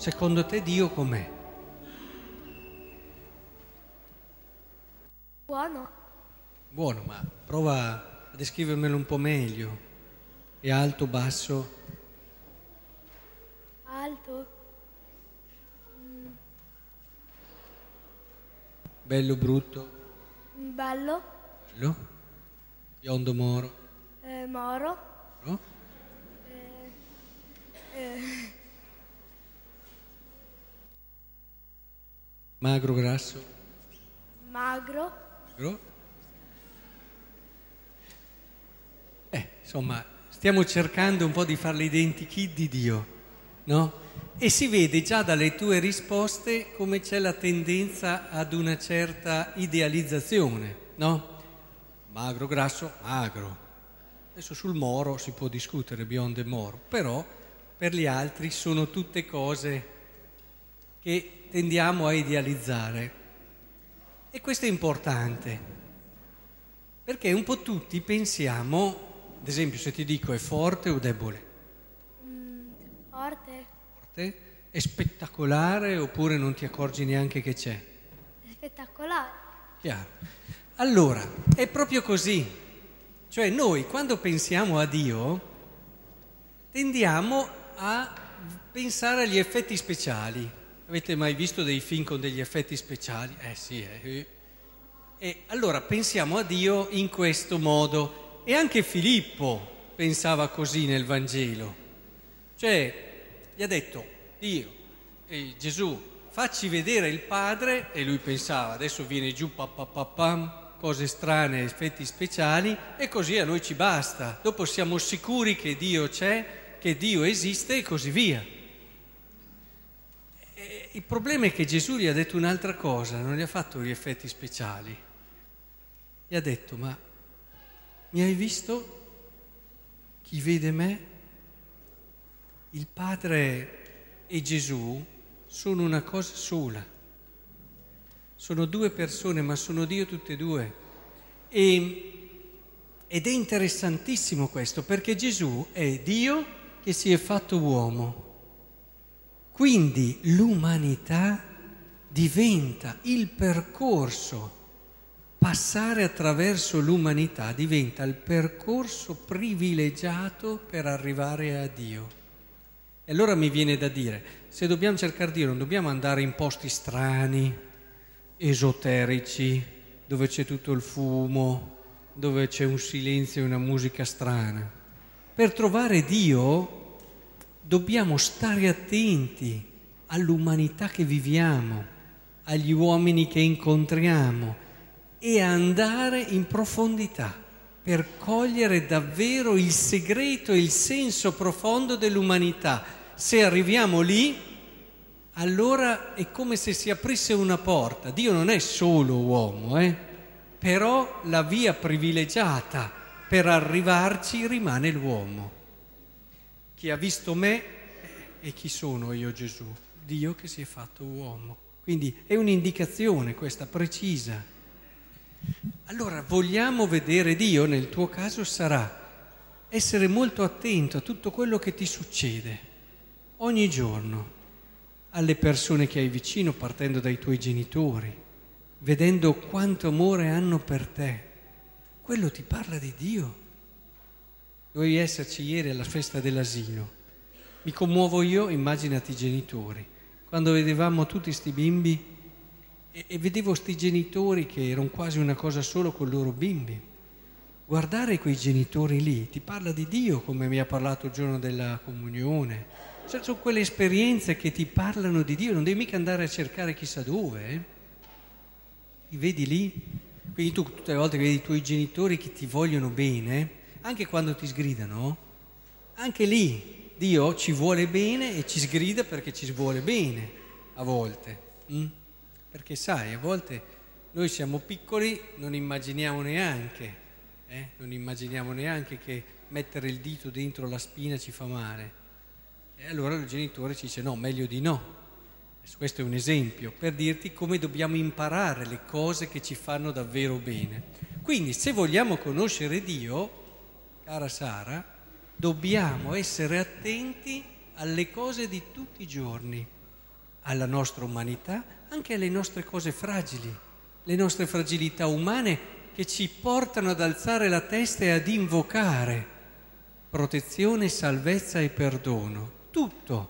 secondo te Dio com'è? Buono. Buono, ma prova a descrivermelo un po' meglio. È alto, basso? Alto. Bello, brutto? Bello. Bello? Biondo, moro? eh, moro. No? Magro, grasso? Magro. Magro? Eh, insomma, stiamo cercando un po' di fare l'identikit di Dio, no? E si vede già dalle tue risposte come c'è la tendenza ad una certa idealizzazione, no? Magro, grasso, magro. Adesso sul moro si può discutere, biondo e moro, però per gli altri sono tutte cose che tendiamo a idealizzare. E questo è importante, perché un po' tutti pensiamo, ad esempio se ti dico è forte o debole, Forte. forte, è spettacolare oppure non ti accorgi neanche che c'è. Spettacolare. Chiaro. Allora, è proprio così. Cioè noi quando pensiamo a Dio tendiamo a pensare agli effetti speciali. Avete mai visto dei film con degli effetti speciali? Eh sì, eh. E allora pensiamo a Dio in questo modo. E anche Filippo pensava così nel Vangelo. Cioè, gli ha detto, Dio, eh, Gesù, facci vedere il Padre, e lui pensava, adesso viene giù papapapam, cose strane, effetti speciali, e così a noi ci basta. Dopo siamo sicuri che Dio c'è, che Dio esiste e così via. Il problema è che Gesù gli ha detto un'altra cosa, non gli ha fatto gli effetti speciali. Gli ha detto, ma mi hai visto? Chi vede me? Il Padre e Gesù sono una cosa sola. Sono due persone, ma sono Dio tutte e due. E, ed è interessantissimo questo, perché Gesù è Dio che si è fatto uomo. Quindi l'umanità diventa il percorso, passare attraverso l'umanità diventa il percorso privilegiato per arrivare a Dio. E allora mi viene da dire, se dobbiamo cercare Dio non dobbiamo andare in posti strani, esoterici, dove c'è tutto il fumo, dove c'è un silenzio e una musica strana. Per trovare Dio dobbiamo stare attenti all'umanità che viviamo, agli uomini che incontriamo e andare in profondità per cogliere davvero il segreto e il senso profondo dell'umanità. Se arriviamo lì, allora è come se si aprisse una porta. Dio non è solo uomo, eh? però la via privilegiata per arrivarci rimane l'uomo. Chi ha visto me e chi sono io Gesù? Dio che si è fatto uomo. Quindi è un'indicazione questa precisa. Allora vogliamo vedere Dio, nel tuo caso sarà essere molto attento a tutto quello che ti succede ogni giorno, alle persone che hai vicino partendo dai tuoi genitori, vedendo quanto amore hanno per te. Quello ti parla di Dio. Dovevi esserci ieri alla festa dell'asilo. Mi commuovo io, immaginati i genitori. Quando vedevamo tutti questi bimbi e, e vedevo questi genitori che erano quasi una cosa solo con i loro bimbi. Guardare quei genitori lì ti parla di Dio come mi ha parlato il giorno della comunione. Cioè, sono quelle esperienze che ti parlano di Dio, non devi mica andare a cercare chissà dove. Eh? Li vedi lì? Quindi tu tutte le volte che vedi i tuoi genitori che ti vogliono bene, anche quando ti sgridano, anche lì Dio ci vuole bene e ci sgrida perché ci vuole bene a volte. Mm? Perché sai, a volte noi siamo piccoli, non immaginiamo neanche, eh? non immaginiamo neanche che mettere il dito dentro la spina ci fa male. E allora il genitore ci dice no, meglio di no. Questo è un esempio per dirti come dobbiamo imparare le cose che ci fanno davvero bene. Quindi se vogliamo conoscere Dio, cara Sara, dobbiamo essere attenti alle cose di tutti i giorni, alla nostra umanità, anche alle nostre cose fragili, le nostre fragilità umane che ci portano ad alzare la testa e ad invocare protezione, salvezza e perdono. Tutto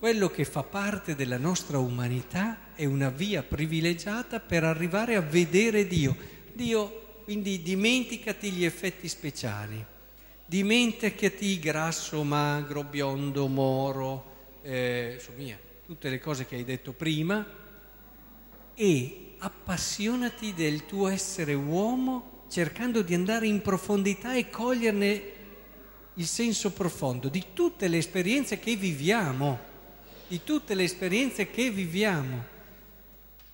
quello che fa parte della nostra umanità è una via privilegiata per arrivare a vedere Dio. Dio, quindi dimenticati gli effetti speciali, dimenticati grasso, magro, biondo, moro, eh, insomma, tutte le cose che hai detto prima e appassionati del tuo essere uomo cercando di andare in profondità e coglierne il senso profondo di tutte le esperienze che viviamo, di tutte le esperienze che viviamo.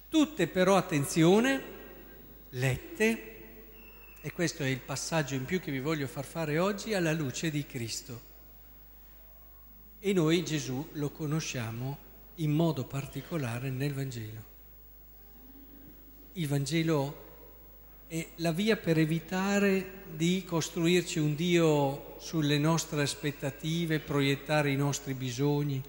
Tutte però, attenzione, lette, e questo è il passaggio in più che vi voglio far fare oggi, alla luce di Cristo. E noi Gesù lo conosciamo in modo particolare nel Vangelo. Il Vangelo è la via per evitare di costruirci un Dio sulle nostre aspettative, proiettare i nostri bisogni.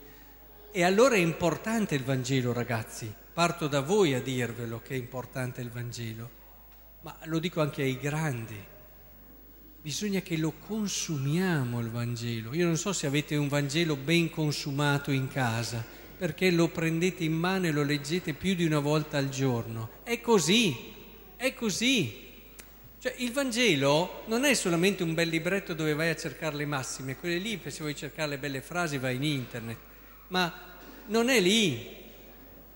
E allora è importante il Vangelo, ragazzi. Parto da voi a dirvelo che è importante il Vangelo, ma lo dico anche ai grandi. Bisogna che lo consumiamo il Vangelo. Io non so se avete un Vangelo ben consumato in casa, perché lo prendete in mano e lo leggete più di una volta al giorno. È così, è così. Cioè, il Vangelo non è solamente un bel libretto dove vai a cercare le massime, quelle lì, se vuoi cercare le belle frasi vai in internet, ma non è lì.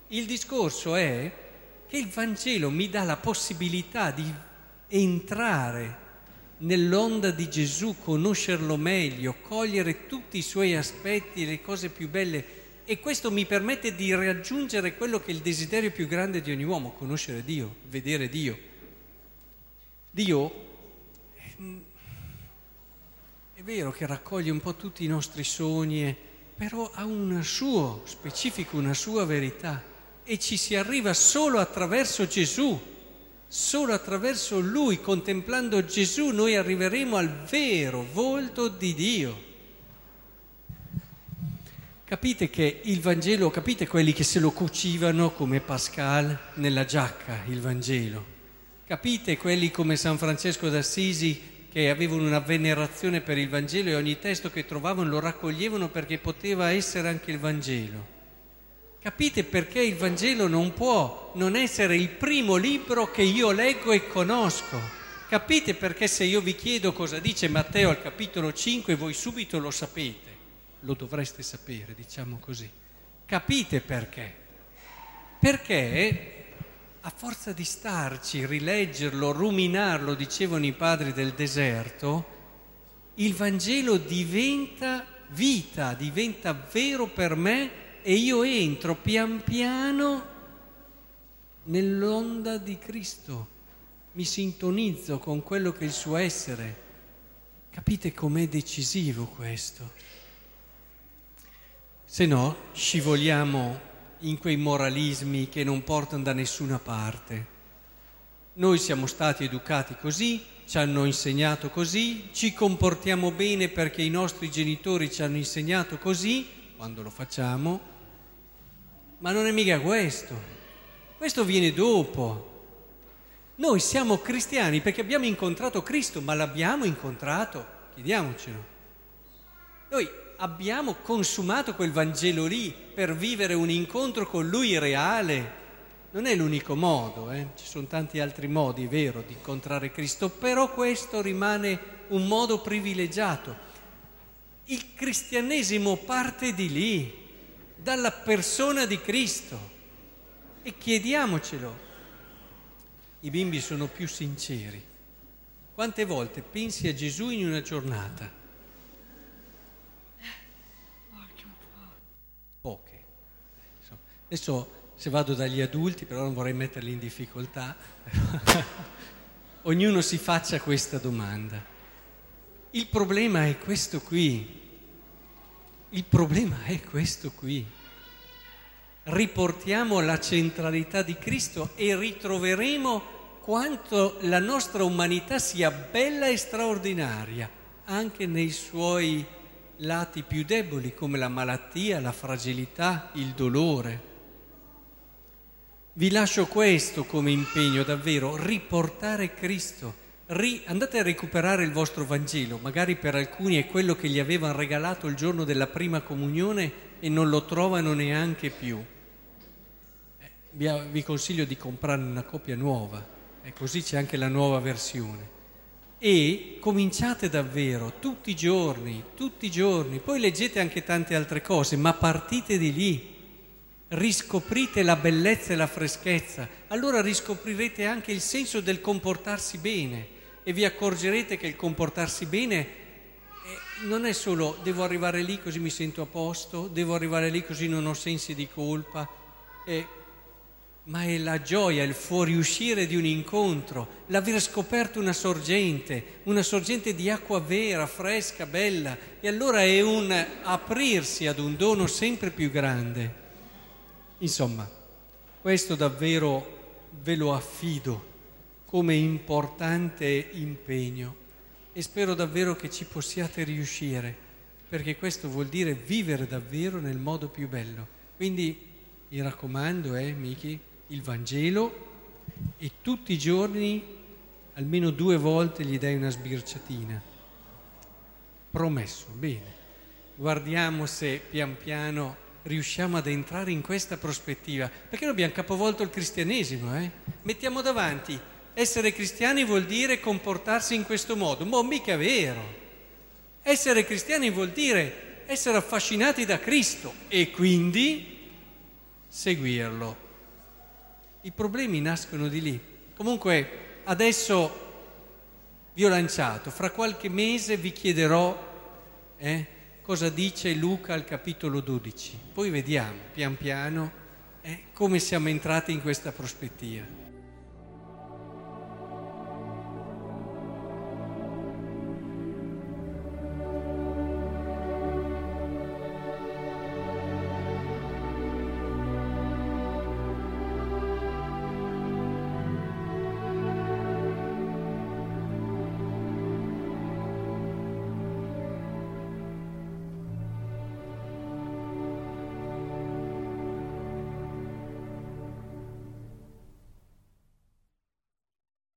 Il discorso è che il Vangelo mi dà la possibilità di entrare nell'onda di Gesù, conoscerlo meglio, cogliere tutti i suoi aspetti, le cose più belle e questo mi permette di raggiungere quello che è il desiderio più grande di ogni uomo, conoscere Dio, vedere Dio. Dio è vero che raccoglie un po' tutti i nostri sogni, però ha un suo specifico, una sua verità e ci si arriva solo attraverso Gesù, solo attraverso Lui, contemplando Gesù noi arriveremo al vero volto di Dio. Capite che il Vangelo, capite quelli che se lo cucivano come Pascal nella giacca, il Vangelo? Capite quelli come San Francesco d'Assisi che avevano una venerazione per il Vangelo e ogni testo che trovavano lo raccoglievano perché poteva essere anche il Vangelo? Capite perché il Vangelo non può non essere il primo libro che io leggo e conosco? Capite perché se io vi chiedo cosa dice Matteo al capitolo 5 voi subito lo sapete? lo dovreste sapere, diciamo così. Capite perché? Perché a forza di starci, rileggerlo, ruminarlo, dicevano i padri del deserto, il Vangelo diventa vita, diventa vero per me e io entro pian piano nell'onda di Cristo, mi sintonizzo con quello che è il suo essere. Capite com'è decisivo questo? Se no scivoliamo in quei moralismi che non portano da nessuna parte. Noi siamo stati educati così, ci hanno insegnato così, ci comportiamo bene perché i nostri genitori ci hanno insegnato così, quando lo facciamo, ma non è mica questo. Questo viene dopo. Noi siamo cristiani perché abbiamo incontrato Cristo, ma l'abbiamo incontrato? Chiediamocelo. Noi abbiamo consumato quel Vangelo lì per vivere un incontro con Lui reale. Non è l'unico modo, eh? ci sono tanti altri modi, è vero, di incontrare Cristo, però questo rimane un modo privilegiato. Il cristianesimo parte di lì, dalla persona di Cristo. E chiediamocelo. I bimbi sono più sinceri. Quante volte pensi a Gesù in una giornata? Adesso se vado dagli adulti, però non vorrei metterli in difficoltà, ognuno si faccia questa domanda. Il problema è questo qui. Il problema è questo qui. Riportiamo la centralità di Cristo e ritroveremo quanto la nostra umanità sia bella e straordinaria, anche nei suoi lati più deboli come la malattia, la fragilità, il dolore. Vi lascio questo come impegno davvero, riportare Cristo. Ri, andate a recuperare il vostro Vangelo, magari per alcuni è quello che gli avevano regalato il giorno della prima comunione e non lo trovano neanche più. Eh, vi, consiglio di comprare una copia nuova, e così c'è anche la nuova versione. E cominciate davvero tutti i giorni, tutti i giorni, poi leggete anche tante altre cose, ma partite di lì riscoprite la bellezza e la freschezza, allora riscoprirete anche il senso del comportarsi bene e vi accorgerete che il comportarsi bene non è solo devo arrivare lì così mi sento a posto, devo arrivare lì così non ho sensi di colpa, eh, ma è la gioia, il fuoriuscire di un incontro, l'aver scoperto una sorgente, una sorgente di acqua vera, fresca, bella, e allora è un aprirsi ad un dono sempre più grande. Insomma, questo davvero ve lo affido come importante impegno e spero davvero che ci possiate riuscire, perché questo vuol dire vivere davvero nel modo più bello. Quindi mi raccomando, eh, Miki, il Vangelo e tutti i giorni, almeno due volte, gli dai una sbirciatina. Promesso, bene. Guardiamo se pian piano riusciamo ad entrare in questa prospettiva, perché noi abbiamo capovolto il cristianesimo, eh? mettiamo davanti, essere cristiani vuol dire comportarsi in questo modo, ma mica è vero. Essere cristiani vuol dire essere affascinati da Cristo e quindi seguirlo. I problemi nascono di lì. Comunque adesso vi ho lanciato, fra qualche mese vi chiederò eh, cosa dice Luca al capitolo 12. Poi vediamo pian piano eh, come siamo entrati in questa prospettiva.